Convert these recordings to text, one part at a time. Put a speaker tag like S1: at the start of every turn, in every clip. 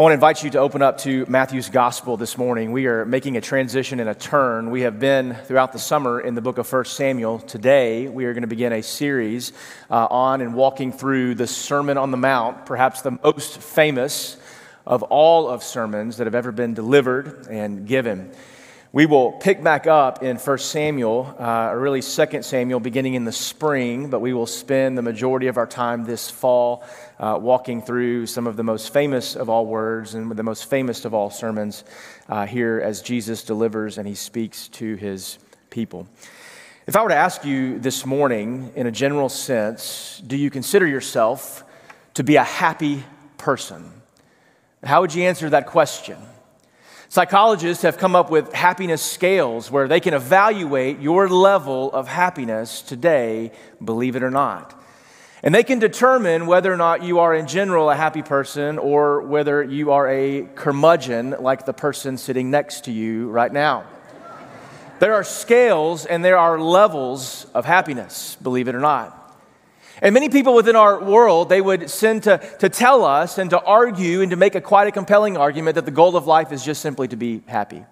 S1: I want to invite you to open up to Matthew's gospel this morning. We are making a transition and a turn. We have been throughout the summer in the book of 1 Samuel. Today, we are going to begin a series uh, on and walking through the Sermon on the Mount, perhaps the most famous of all of sermons that have ever been delivered and given. We will pick back up in 1 Samuel, uh, or really 2 Samuel, beginning in the spring, but we will spend the majority of our time this fall uh, walking through some of the most famous of all words and the most famous of all sermons uh, here as Jesus delivers and he speaks to his people. If I were to ask you this morning, in a general sense, do you consider yourself to be a happy person? How would you answer that question? Psychologists have come up with happiness scales where they can evaluate your level of happiness today, believe it or not. And they can determine whether or not you are, in general, a happy person or whether you are a curmudgeon like the person sitting next to you right now. There are scales and there are levels of happiness, believe it or not. And many people within our world, they would send to, to tell us and to argue and to make a quite a compelling argument that the goal of life is just simply to be happy.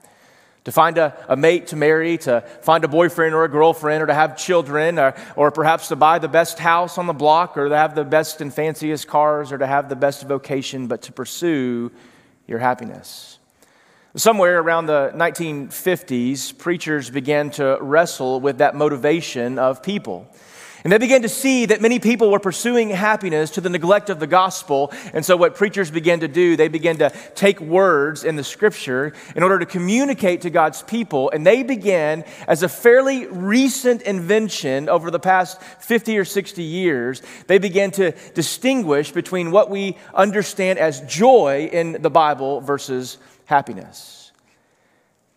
S1: To find a, a mate to marry, to find a boyfriend or a girlfriend, or to have children, or, or perhaps to buy the best house on the block, or to have the best and fanciest cars, or to have the best vocation, but to pursue your happiness. Somewhere around the 1950s, preachers began to wrestle with that motivation of people. And they began to see that many people were pursuing happiness to the neglect of the gospel. And so, what preachers began to do, they began to take words in the scripture in order to communicate to God's people. And they began, as a fairly recent invention over the past 50 or 60 years, they began to distinguish between what we understand as joy in the Bible versus happiness.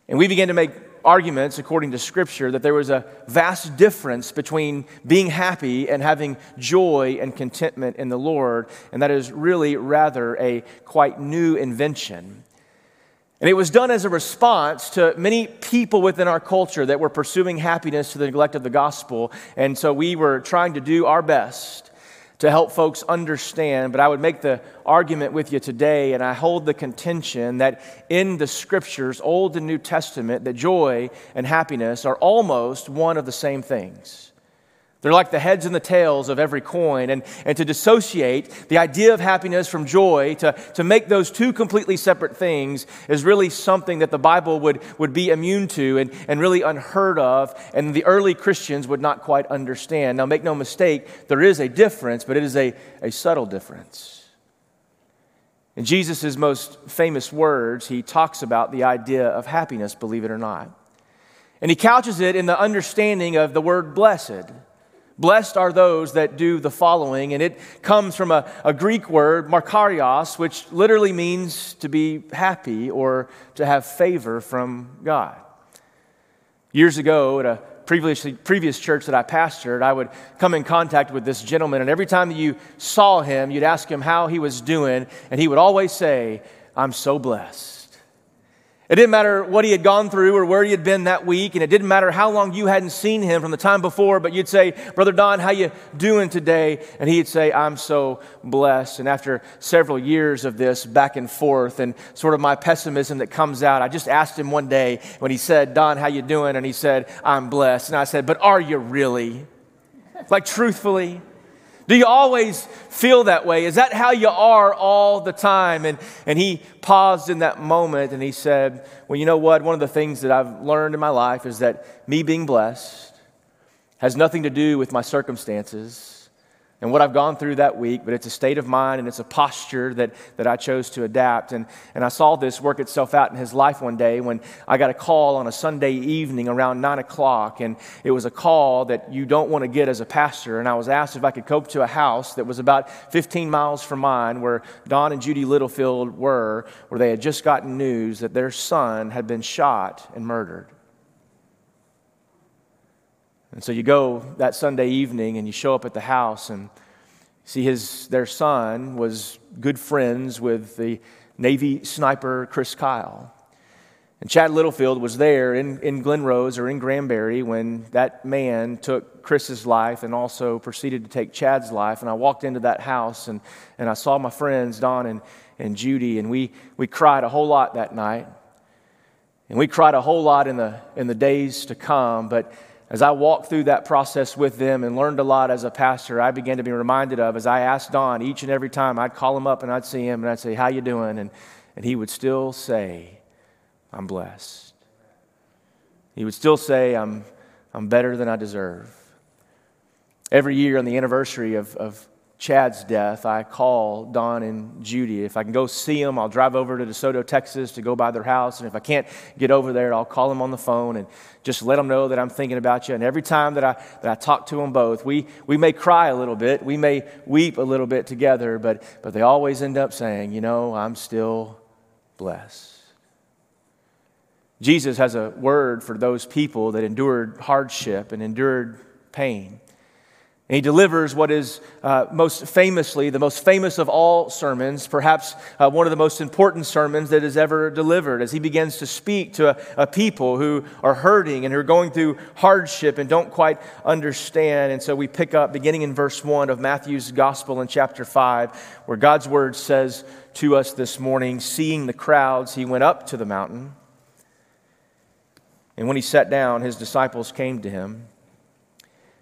S1: And we began to make arguments, according to Scripture, that there was a vast difference between being happy and having joy and contentment in the Lord, and that is really rather a quite new invention. And it was done as a response to many people within our culture that were pursuing happiness to the neglect of the gospel. And so we were trying to do our best to help folks understand, but I would make the argument with you today, and I hold the contention that in the scriptures, Old and New Testament, that joy and happiness are almost one of the same things. They're like the heads and the tails of every coin. And, and to dissociate the idea of happiness from joy, to, to make those two completely separate things, is really something that the Bible would, would be immune to and, and really unheard of, and the early Christians would not quite understand. Now, make no mistake, there is a difference, but it is a, a subtle difference. In Jesus' most famous words, he talks about the idea of happiness, believe it or not. And he couches it in the understanding of the word blessed. Blessed are those that do the following, and it comes from a, a, Greek word, makarios, which literally means to be happy or to have favor from God. Years ago, at a previous, previous church that I pastored, I would come in contact with this gentleman, and every time that you saw him, you'd ask him how he was doing, and he would always say, I'm so blessed. It didn't matter what he had gone through or where he had been that week, and it didn't matter how long you hadn't seen him from the time before, but you'd say, Brother Don, how you doing today? And he'd say, I'm so blessed. And after several years of this back and forth and sort of my pessimism that comes out, I just asked him one day when he said, Don, how you doing? And he said, I'm blessed. And I said, but are you really? Like truthfully? Do you always feel that way? Is that how you are all the time? And, and he paused in that moment and he said, Well, you know what? One of the things that I've learned in my life is that me being blessed has nothing to do with my circumstances and what I've gone through that week, but it's a state of mind and it's a posture that, that I chose to adapt. And, and I saw this work itself out in his life one day when I got a call on a Sunday evening around 9 o'clock. And it was a call that you don't want to get as a pastor. And I was asked if I could come to a house that was about 15 miles from mine where Don and Judy Littlefield were, where they had just gotten news that their son had been shot and murdered. And so you go that Sunday evening and you show up at the house and see his, their son was good friends with the Navy sniper Chris Kyle. And Chad Littlefield was there in, in Glen Rose or in Granbury when that man took Chris's life and also proceeded to take Chad's life. And I walked into that house and, and I saw my friends, Don and, and Judy, and we, we cried a whole lot that night. And we cried a whole lot in the, in the days to come. But as I walked through that process with them and learned a lot as a pastor, I began to be reminded of as I asked Don each and every time, I'd call him up and I'd see him and I'd say, How you doing? And, and he would still say, I'm blessed. He would still say, I'm, I'm better than I deserve. Every year on the anniversary of, of Chad's death, I call Don and Judy. If I can go see them, I'll drive over to DeSoto, Texas to go by their house. And if I can't get over there, I'll call them on the phone and just let them know that I'm thinking about you. And every time that I, that I talk to them both, we, we may cry a little bit, we may weep a little bit together, but, but they always end up saying, You know, I'm still blessed. Jesus has a word for those people that endured hardship and endured pain. And he delivers what is uh, most famously, the most famous of all sermons, perhaps uh, one of the most important sermons that is ever delivered, as he begins to speak to a, a, people who are hurting and who are going through hardship and don't quite understand. And so we pick up beginning in verse 1 of Matthew's Gospel in chapter 5, where God's word says to us this morning Seeing the crowds, he went up to the mountain. And when he sat down, his disciples came to him.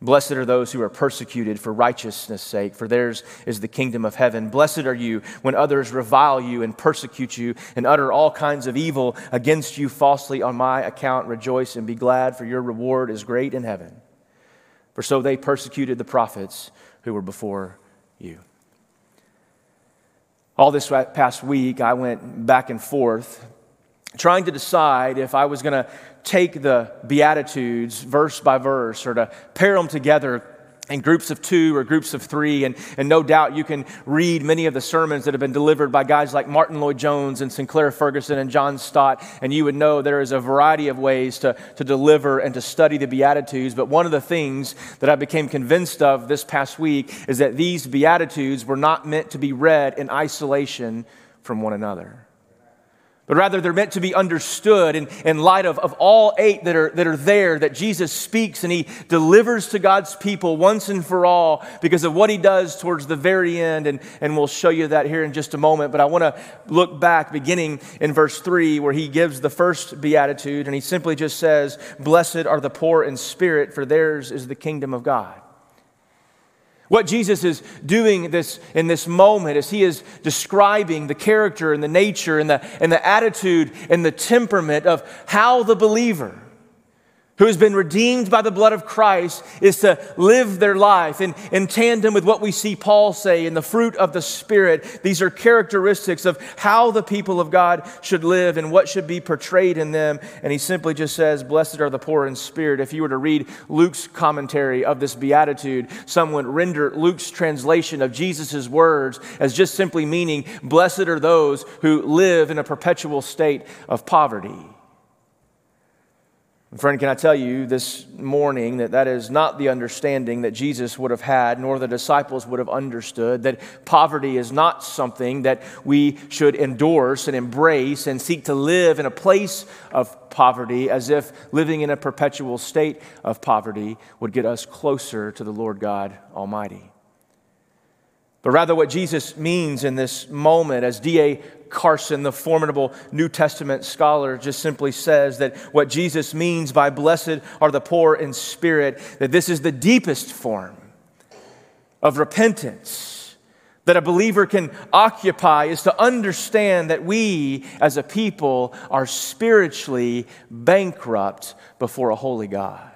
S1: Blessed are those who are persecuted for righteousness' sake, for theirs is the kingdom of heaven. Blessed are you when others revile you and persecute you and utter all kinds of evil against you falsely on my account. Rejoice and be glad, for your reward is great in heaven. For so they persecuted the prophets who were before you. All this past week, I went back and forth trying to decide if I was going to take the Beatitudes verse by verse or to pair them together in groups of two or groups of three. And, and no doubt you can read many of the sermons that have been delivered by guys like Martyn Lloyd-Jones and Sinclair Ferguson and John Stott, and you would know there is a variety of ways to, to deliver and to study the Beatitudes. But one of the things that I became convinced of this past week is that these Beatitudes were not meant to be read in isolation from one another but rather they're meant to be understood in, in light of, of all eight that are, that are there that Jesus speaks and he delivers to God's people once and for all because of what he does towards the very end. And, and we'll show you that here in just a moment. But I want to look back beginning in verse 3 where he gives the first beatitude and he simply just says, Blessed are the poor in spirit, for theirs is the kingdom of God. What Jesus is doing this, in this moment is he is describing the character and the nature and the, and the attitude and the temperament of how the believer who has been redeemed by the blood of Christ is to live their life in, in tandem with what we see Paul say in the fruit of the Spirit. These are characteristics of how the people of God should live and what should be portrayed in them. And he simply just says, Blessed are the poor in spirit. If you were to read Luke's commentary of this beatitude, some would render Luke's translation of Jesus' words as just simply meaning, Blessed are those who live in a perpetual state of poverty. Friend, can I tell you this morning that that is not the understanding that Jesus would have had, nor the disciples would have understood, that poverty is not something that we should endorse and embrace and seek to live in a place of poverty as if living in a perpetual state of poverty would get us closer to the Lord God Almighty. But rather, what Jesus means in this moment, as D.A. Carson, the formidable New Testament scholar, just simply says that what Jesus means by blessed are the poor in spirit, that this is the deepest form of repentance that a believer can occupy is to understand that we as a people are spiritually bankrupt before a holy God.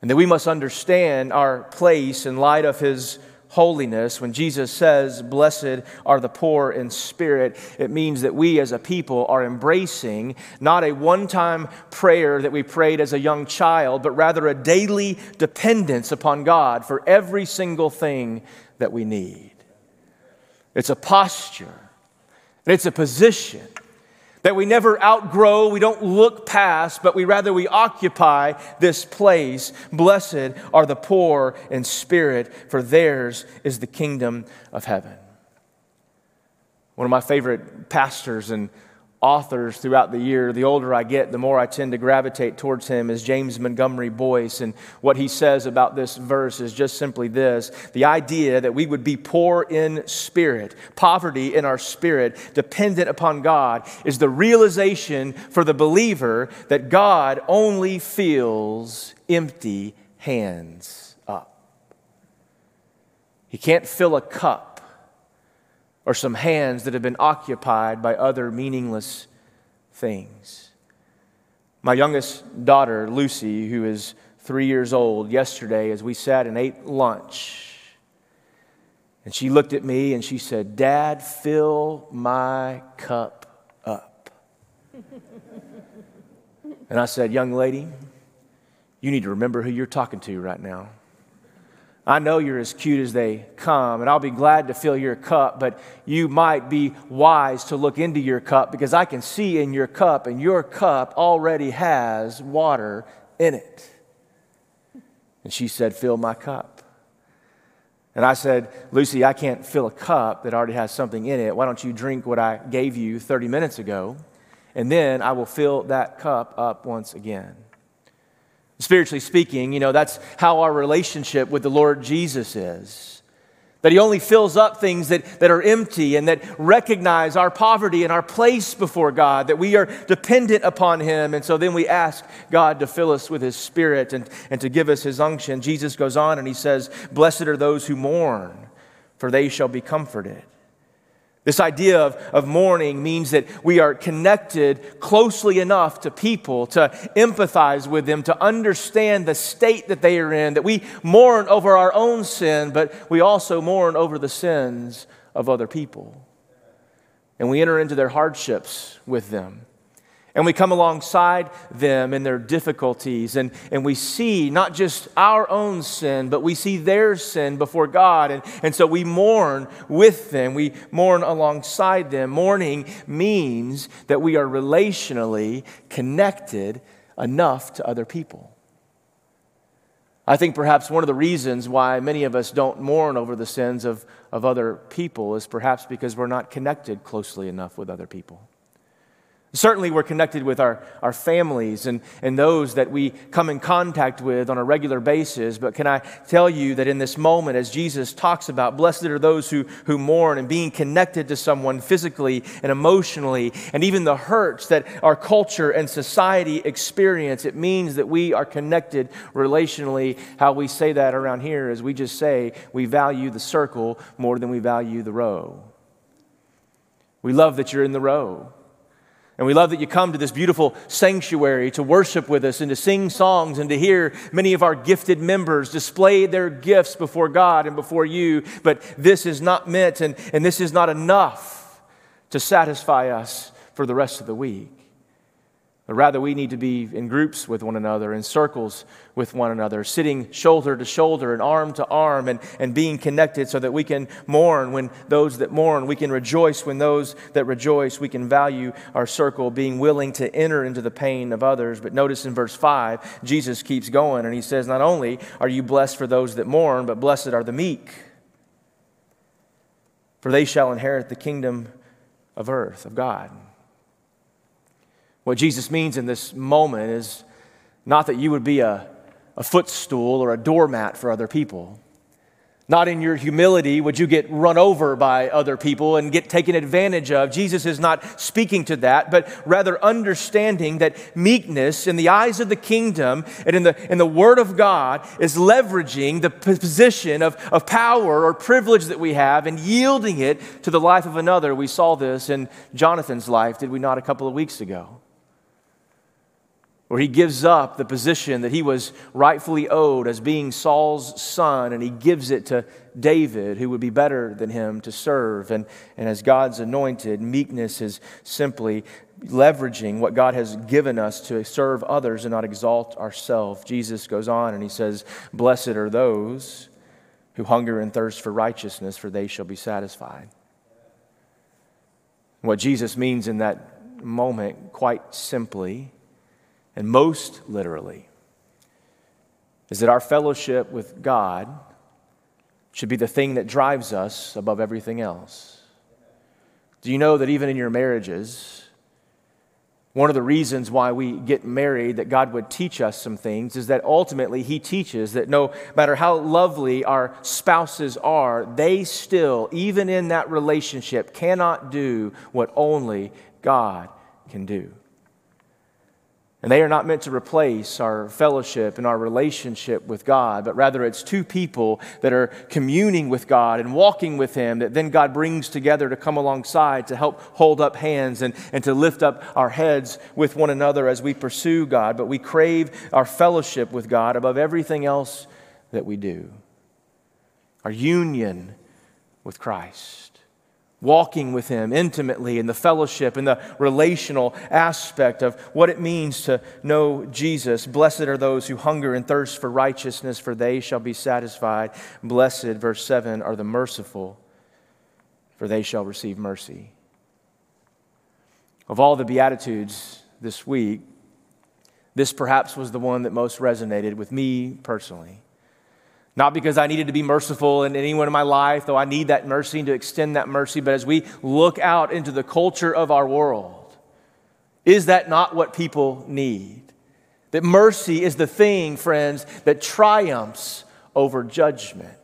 S1: And that we must understand our place in light of his holiness, when Jesus says, Blessed are the poor in spirit, it means that we as a people are embracing not a one time prayer that we prayed as a young child, but rather a daily dependence upon God for every single thing that we need. it's a posture, and it's a position that we never outgrow, we don't look past, but we rather we occupy this place. Blessed are the poor in spirit, for theirs is the kingdom of heaven. One of my favorite pastors and authors throughout the year, the older I get, the more I tend to gravitate towards him, is James Montgomery Boice. And what he says about this verse is just simply this the idea that we would be poor in spirit, poverty in our spirit, dependent upon God, is the realization for the believer that God only feels empty hands up. He can't fill a cup or some hands that have been occupied by other meaningless things. My youngest daughter, Lucy, who is three years old, yesterday, as we sat and ate lunch, and she looked at me and she said, Dad, fill my cup up. and I said, Young lady, you need to remember who you're talking to right now. I know you're as cute as they come, and I'll be glad to fill your cup, but you might be wise to look into your cup because I can see in your cup, and your cup already has water in it. And she said, Fill my cup. And I said, Lucy, I can't fill a cup that already has something in it. Why don't you drink what I gave you 30 minutes ago? And then I will fill that cup up once again. Spiritually speaking, you know, that's how our relationship with the Lord Jesus is. That He only fills up things that, that are empty and that recognize our poverty and our place before God, that we are dependent upon Him. And so then we ask God to fill us with His Spirit and, and to give us His unction. Jesus goes on and He says, Blessed are those who mourn, for they shall be comforted. This idea of, of mourning means that we are connected closely enough to people to empathize with them, to understand the state that they are in, that we mourn over our own sin, but we also mourn over the sins of other people. And we enter into their hardships with them. And we come alongside them in their difficulties, and, and we see not just our own sin, but we see their sin before God. And, and so we mourn with them, we mourn alongside them. Mourning means that we are relationally connected enough to other people. I think perhaps one of the reasons why many of us don't mourn over the sins of, of other people is perhaps because we're not connected closely enough with other people. Certainly, we're connected with our, our families and, and those that we come in contact with on a regular basis. But can I tell you that in this moment, as Jesus talks about, blessed are those who, who mourn and being connected to someone physically and emotionally, and even the hurts that our culture and society experience, it means that we are connected relationally. How we say that around here is we just say we value the circle more than we value the row. We love that you're in the row. And we love that you come to this beautiful sanctuary to worship with us and to sing songs and to hear many of our gifted members display their gifts before God and before you. But this is not meant and, and this is not enough to satisfy us for the rest of the week. But rather, we need to be in groups with one another, in circles with one another, sitting shoulder to shoulder and arm to arm, and, and being connected so that we can mourn when those that mourn, we can rejoice when those that rejoice, we can value our circle, being willing to enter into the pain of others. But notice in verse 5, Jesus keeps going, and he says, Not only are you blessed for those that mourn, but blessed are the meek, for they shall inherit the kingdom of earth, of God. What Jesus means in this moment is not that you would be a, a footstool or a doormat for other people. Not in your humility would you get run over by other people and get taken advantage of. Jesus is not speaking to that, but rather understanding that meekness in the eyes of the kingdom and in the, in the Word of God is leveraging the position of, of power or privilege that we have and yielding it to the life of another. We saw this in Jonathan's life, did we not, a couple of weeks ago? Where he gives up the position that he was rightfully owed as being Saul's son, and he gives it to David, who would be better than him to serve. And, and as God's anointed, meekness is simply leveraging what God has given us to serve others and not exalt ourselves. Jesus goes on and he says, Blessed are those who hunger and thirst for righteousness, for they shall be satisfied. What Jesus means in that moment, quite simply and most literally, is that our fellowship with God should be the thing that drives us above everything else. Do you know that even in your marriages, one of the reasons why we get married, that God would teach us some things, is that ultimately He teaches that no matter how lovely our spouses are, they still, even in that relationship, cannot do what only God can do. And they are not meant to replace our fellowship and our relationship with God, but rather it's two people that are communing with God and walking with Him that then God brings together to come alongside to help hold up hands and, and to lift up our heads with one another as we pursue God. But we crave our fellowship with God above everything else that we do, our union with Christ walking with Him intimately in the fellowship and the relational aspect of what it means to know Jesus. Blessed are those who hunger and thirst for righteousness, for they shall be satisfied. Blessed, verse 7, are the merciful, for they shall receive mercy. Of all the Beatitudes this week, this perhaps was the one that most resonated with me personally. Not because I needed to be merciful in anyone in my life, though I need that mercy and to extend that mercy, but as we look out into the culture of our world, is that not what people need? That mercy is the thing, friends, that triumphs over judgment.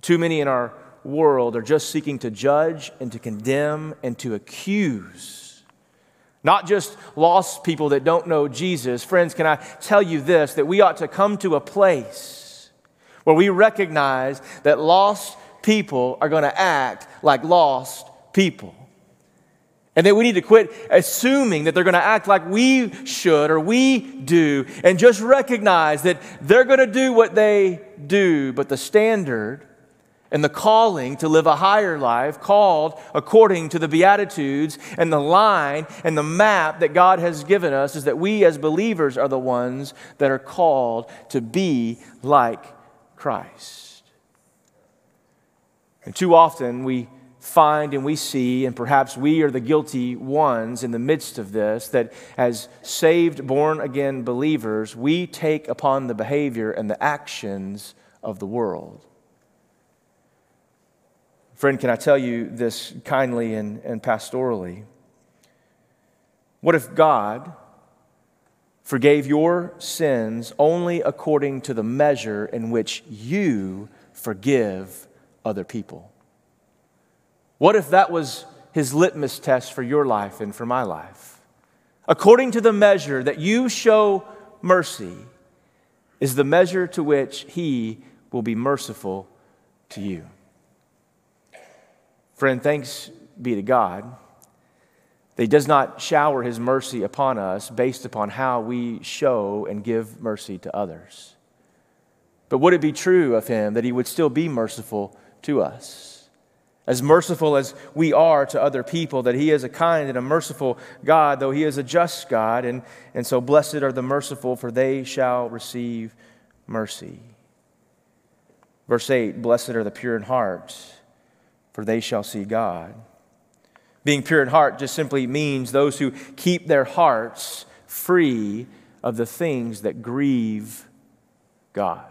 S1: Too many in our world are just seeking to judge and to condemn and to accuse. Not just lost people that don't know Jesus. Friends, can I tell you this that we ought to come to a place where we recognize that lost people are going to act like lost people. And that we need to quit assuming that they're going to act like we should or we do, and just recognize that they're going to do what they do, but the standard and the calling to live a higher life, called according to the Beatitudes and the line and the map that God has given us, is that we as believers are the ones that are called to be like Christ. And too often we find and we see, and perhaps we are the guilty ones in the midst of this, that as saved, born again believers, we take upon the behavior and the actions of the world. Friend, can I tell you this kindly and, and pastorally? What if God forgave your sins only according to the measure in which you forgive other people? What if that was his litmus test for your life and for my life? According to the measure that you show mercy, is the measure to which he will be merciful to you. Friend, thanks be to God that He does not shower His mercy upon us based upon how we show and give mercy to others. But would it be true of Him that He would still be merciful to us? As merciful as we are to other people, that He is a kind and a merciful God, though He is a just God. And, and so, blessed are the merciful, for they shall receive mercy. Verse 8 Blessed are the pure in heart, for they shall see God. Being pure in heart just simply means those who keep their hearts free of the things that grieve God.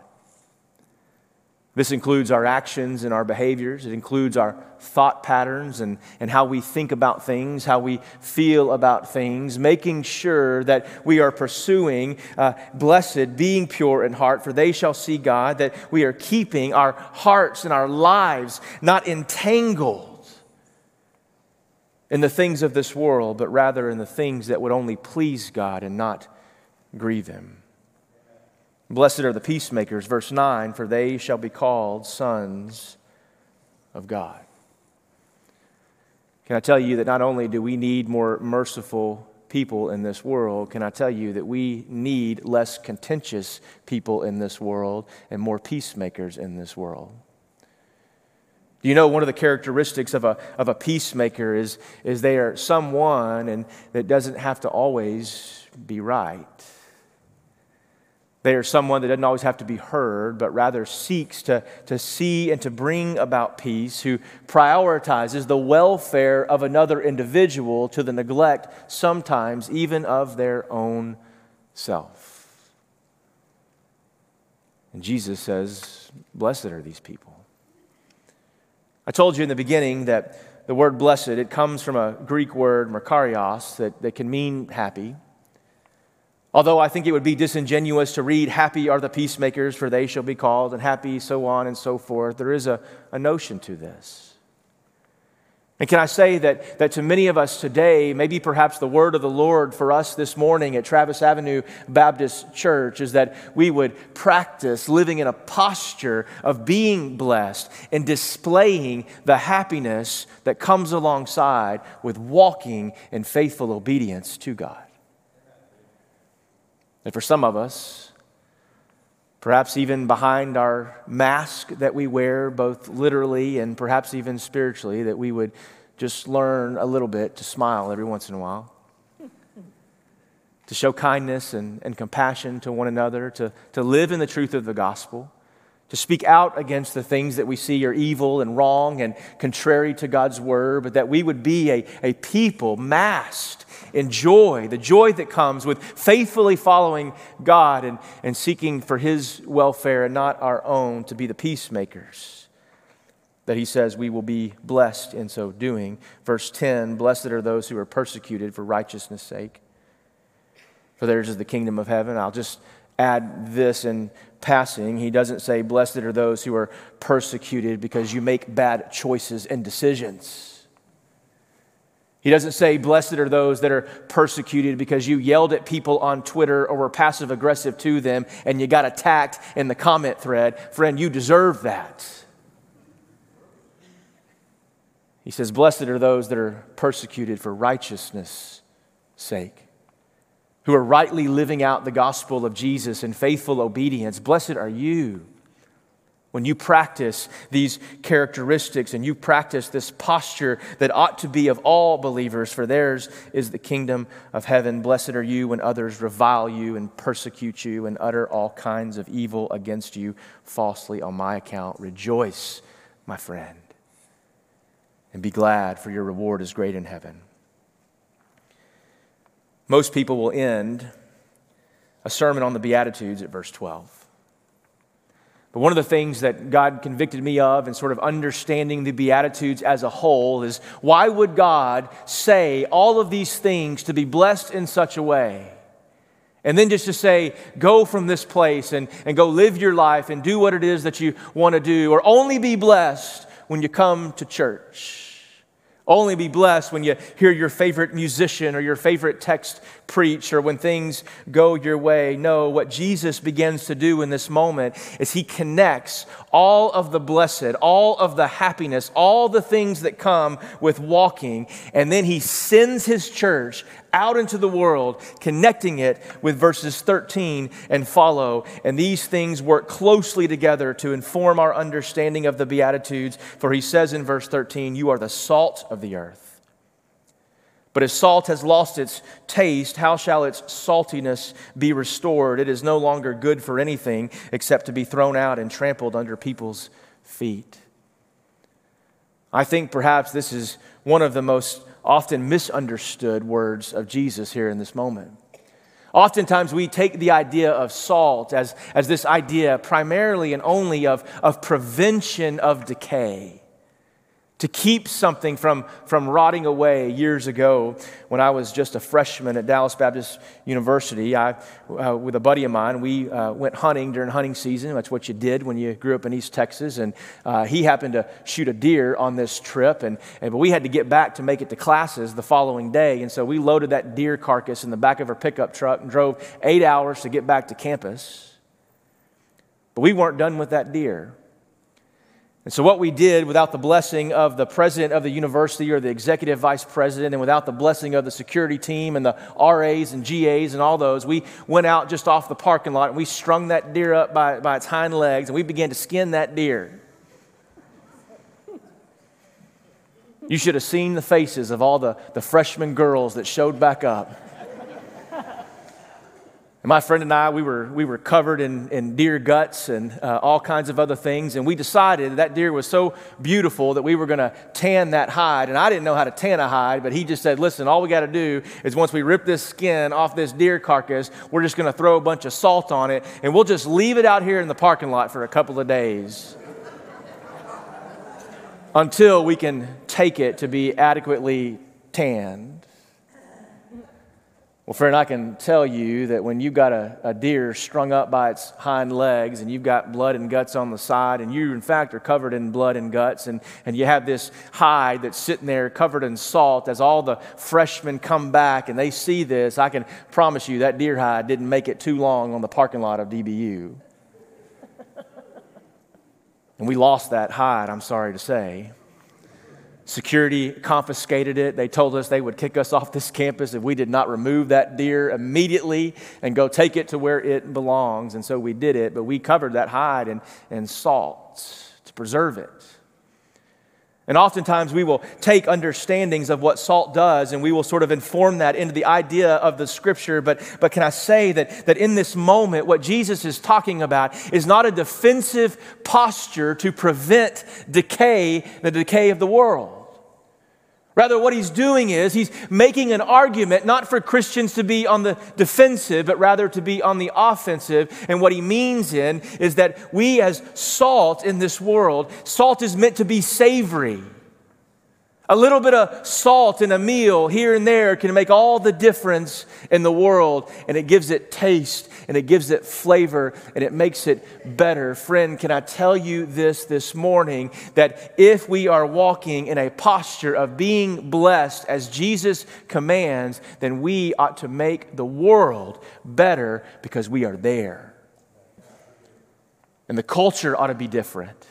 S1: This includes our actions and our behaviors. It includes our thought patterns and, and how we think about things, how we feel about things, making sure that we are pursuing uh, blessed, being pure in heart, for they shall see God, that we are keeping our hearts and our lives not entangled in the things of this world, but rather in the things that would only please God and not grieve Him. Blessed are the peacemakers, verse 9, for they shall be called sons of God. Can I tell you that not only do we need more merciful people in this world, can I tell you that we need less contentious people in this world and more peacemakers in this world? Do you know one of the characteristics of a, of a peacemaker is, is they are someone and that doesn't have to always be right. They are someone that doesn't always have to be heard, but rather seeks to, to see and to bring about peace, who prioritizes the welfare of another individual to the neglect, sometimes even of their own self. And Jesus says, Blessed are these people. I told you in the beginning that the word blessed, it comes from a Greek word, makarios, that, that can mean happy. Although I think it would be disingenuous to read, Happy are the peacemakers, for they shall be called, and happy, so on and so forth. There is a, a notion to this. And can I say that, that to many of us today, maybe perhaps the word of the Lord for us this morning at Travis Avenue Baptist Church is that we would practice living in a posture of being blessed and displaying the happiness that comes alongside with walking in faithful obedience to God. And for some of us, perhaps even behind our mask that we wear, both literally and perhaps even spiritually, that we would just learn a little bit to smile every once in a while, to show kindness and, and compassion to one another, to, to live in the truth of the gospel. To speak out against the things that we see are evil and wrong and contrary to God's word, but that we would be a, a people massed in joy, the joy that comes with faithfully following God and, and seeking for His welfare and not our own to be the peacemakers. That He says we will be blessed in so doing. Verse 10 Blessed are those who are persecuted for righteousness' sake, for theirs is the kingdom of heaven. I'll just add this in passing. He doesn't say, Blessed are those who are persecuted because you make bad choices and decisions. He doesn't say, Blessed are those that are persecuted because you yelled at people on Twitter or were passive aggressive to them and you got attacked in the comment thread. Friend, you deserve that. He says, Blessed are those that are persecuted for righteousness' sake, who are rightly living out the gospel of Jesus in faithful obedience. Blessed are you when you practice these characteristics and you practice this posture that ought to be of all believers, for theirs is the kingdom of heaven. Blessed are you when others revile you and persecute you and utter all kinds of evil against you falsely on my account. Rejoice, my friend, and be glad, for your reward is great in heaven. Most people will end a sermon on the Beatitudes at verse 12. But one of the things that God convicted me of in sort of understanding the Beatitudes as a whole is why would God say all of these things to be blessed in such a way? And then just to say, go from this place and, and go live your life and do what it is that you want to do, or only be blessed when you come to church. Only be blessed when you hear your favorite musician or your favorite text preach or when things go your way. No, what Jesus begins to do in this moment is he connects all of the blessed, all of the happiness, all the things that come with walking, and then he sends his church out into the world, connecting it with verses 13 and follow. And these things work closely together to inform our understanding of the Beatitudes. For he says in verse 13, You are the salt of the earth. But if salt has lost its taste, how shall its saltiness be restored? It is no longer good for anything except to be thrown out and trampled under people's feet. I think perhaps this is one of the most often misunderstood words of Jesus here in this moment. Oftentimes, we take the idea of salt as, as this idea primarily and only of, of prevention of decay to keep something from, from rotting away years ago when I was just a freshman at Dallas Baptist University. I, uh, with a buddy of mine, we uh, went hunting during hunting season. That's what you did when you grew up in East Texas. And uh, he happened to shoot a deer on this trip. And, and, but we had to get back to make it to classes the following day. And so we loaded that deer carcass in the back of our pickup truck and drove eight hours to get back to campus. But we weren't done with that deer. And so, what we did without the blessing of the president of the university or the executive vice president, and without the blessing of the security team and the RAs and GAs and all those, we went out just off the parking lot and we strung that deer up by, by its hind legs and we began to skin that deer. You should have seen the faces of all the, the freshman girls that showed back up. And my friend and I, we were, we were covered in, in deer guts and uh, all kinds of other things. And we decided that deer was so beautiful that we were going to tan that hide. And I didn't know how to tan a hide, but he just said, listen, all we got to do is once we rip this skin off this deer carcass, we're just going to throw a bunch of salt on it and we'll just leave it out here in the parking lot for a couple of days until we can take it to be adequately tanned. Well, friend, I can tell you that when you've got a, a, deer strung up by its hind legs and you've got blood and guts on the side, and you, in fact, are covered in blood and guts, and, and you have this hide that's sitting there covered in salt, as all the freshmen come back and they see this, I can promise you that deer hide didn't make it too long on the parking lot of DBU. and we lost that hide, I'm sorry to say. Security confiscated it. They told us they would kick us off this campus if we did not remove that deer immediately and go take it to where it belongs. And so we did it, but we covered that hide in, in salt to preserve it. And oftentimes we will take understandings of what salt does and we will sort of inform that into the idea of the scripture. But, but can I say that, that in this moment, what Jesus is talking about is not a defensive posture to prevent decay, the decay of the world. Rather, what he's doing is he's making an argument not for Christians to be on the defensive, but rather to be on the offensive. And what he means in is that we, as salt in this world, salt is meant to be savory. A little bit of salt in a meal here and there can make all the difference in the world, and it gives it taste and it gives it flavor and it makes it better. Friend, can I tell you this this morning that if we are walking in a posture of being blessed as Jesus commands, then we ought to make the world better because we are there. And the culture ought to be different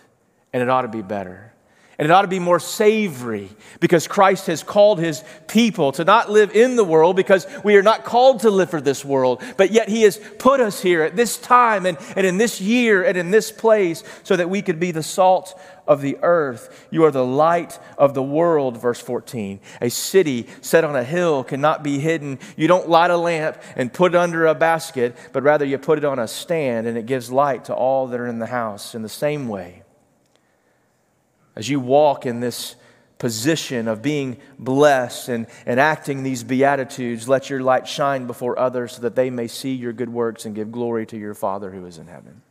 S1: and it ought to be better. And it ought to be more savory because Christ has called his people to not live in the world because we are not called to live for this world. But yet he has put us here at this time and, and in this year and in this place so that we could be the salt of the earth. You are the light of the world, verse 14. A city set on a hill cannot be hidden. You don't light a lamp and put it under a basket, but rather you put it on a stand and it gives light to all that are in the house. In the same way, as you walk in this position of being blessed and, and acting these beatitudes, let your light shine before others so that they may see your good works and give glory to your Father who is in heaven.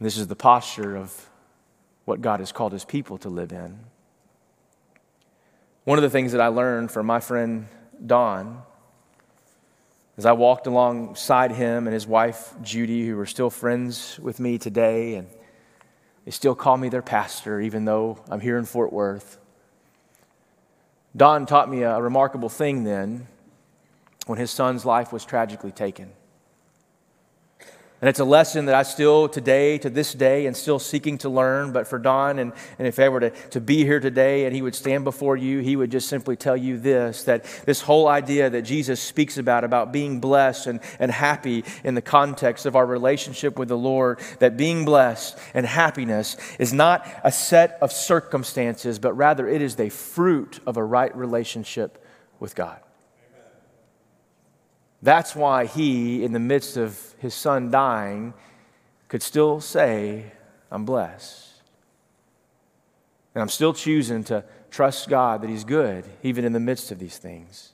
S1: This is the posture of what God has called his people to live in. One of the things that I learned from my friend Don as I walked alongside him and his wife Judy, who are still friends with me today, and they still call me their pastor, even though I'm here in Fort Worth. Don taught me a remarkable thing then when his son's life was tragically taken. And it's a lesson that I still, today, to this day, and still seeking to learn. But for Don, and, and if I were to, to be here today and he would stand before you, he would just simply tell you this that this whole idea that Jesus speaks about, about being blessed and, and happy in the context of our relationship with the Lord, that being blessed and happiness is not a set of circumstances, but rather it is the fruit of a right relationship with God. That's why he, in the midst of his son dying, could still say, I'm blessed. And I'm still choosing to trust God that he's good, even in the midst of these things.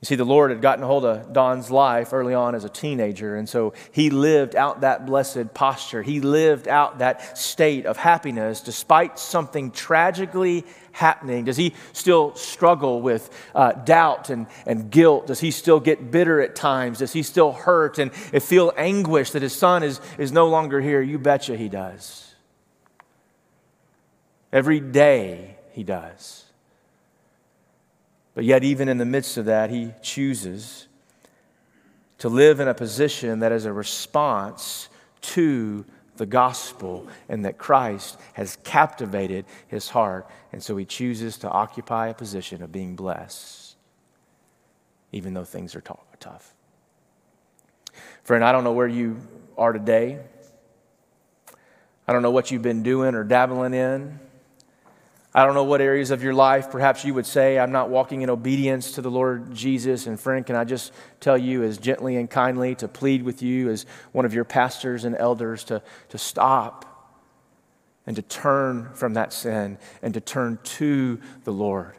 S1: You see, the Lord had gotten a hold of Don's life early on as a teenager, and so he lived out that blessed posture. He lived out that state of happiness despite something tragically happening. Does he still struggle with uh, doubt and, and guilt? Does he still get bitter at times? Does he still hurt and feel anguish that his son is, is no longer here? You betcha he does. Every day he does. But yet, even in the midst of that, he chooses to live in a position that is a response to the gospel and that Christ has captivated his heart. And so he chooses to occupy a position of being blessed, even though things are tough. Friend, I don't know where you are today. I don't know what you've been doing or dabbling in. I don't know what areas of your life perhaps you would say, I'm not walking in obedience to the Lord Jesus. And friend, can I just tell you as gently and kindly to plead with you as one of your pastors and elders to, to stop and to turn from that sin and to turn to the Lord.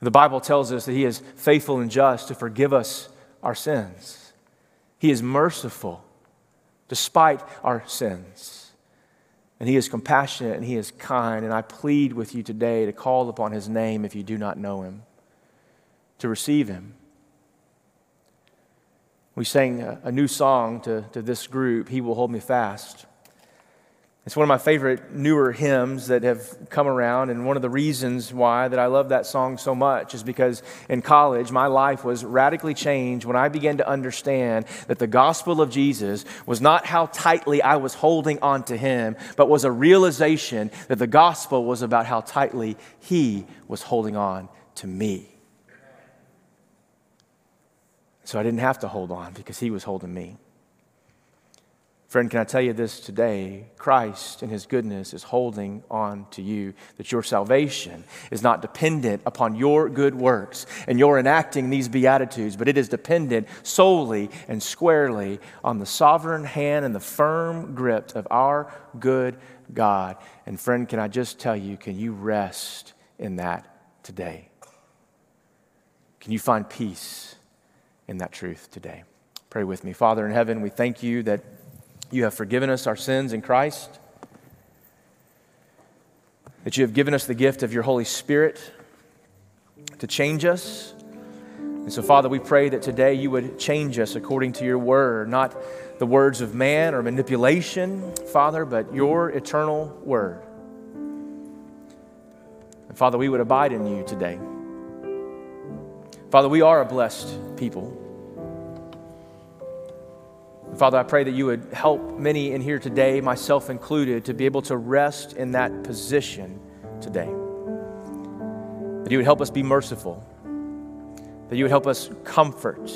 S1: The Bible tells us that He is faithful and just to forgive us our sins. He is merciful despite our sins. And He is compassionate and He is kind. And I plead with you today to call upon His name if you do not know Him, to receive Him. We sang a, new song to, to this group, He Will Hold Me Fast. It's one of my favorite newer hymns that have come around, and one of the reasons why that I love that song so much is because in college my life was radically changed when I began to understand that the gospel of Jesus was not how tightly I was holding on to him, but was a realization that the gospel was about how tightly he was holding on to me. So I didn't have to hold on because he was holding me. Friend, can I tell you this today? Christ, in his goodness, is holding on to you. That your salvation is not dependent upon your good works and your enacting these Beatitudes, but it is dependent solely and squarely on the sovereign hand and the firm grip of our good God. And friend, can I just tell you, can you rest in that today? Can you find peace in that truth today? Pray with me. Father in heaven, we thank you that. You have forgiven us our sins in Christ. That you have given us the gift of your Holy Spirit to change us. And so, Father, we pray that today you would change us according to your word, not the words of man or manipulation, Father, but your eternal word. And Father, we would abide in you today. Father, we are a blessed people. Father, I pray that you would help many in here today, myself included, to be able to rest in that position today. That you would help us be merciful, that you would help us comfort,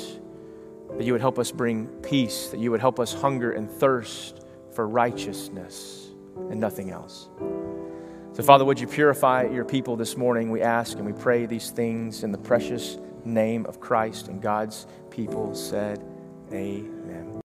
S1: that you would help us bring peace, that you would help us hunger and thirst for righteousness and nothing else. So, Father, would you purify your people this morning? We ask and we pray these things in the precious name of Christ and God's people said, Amen.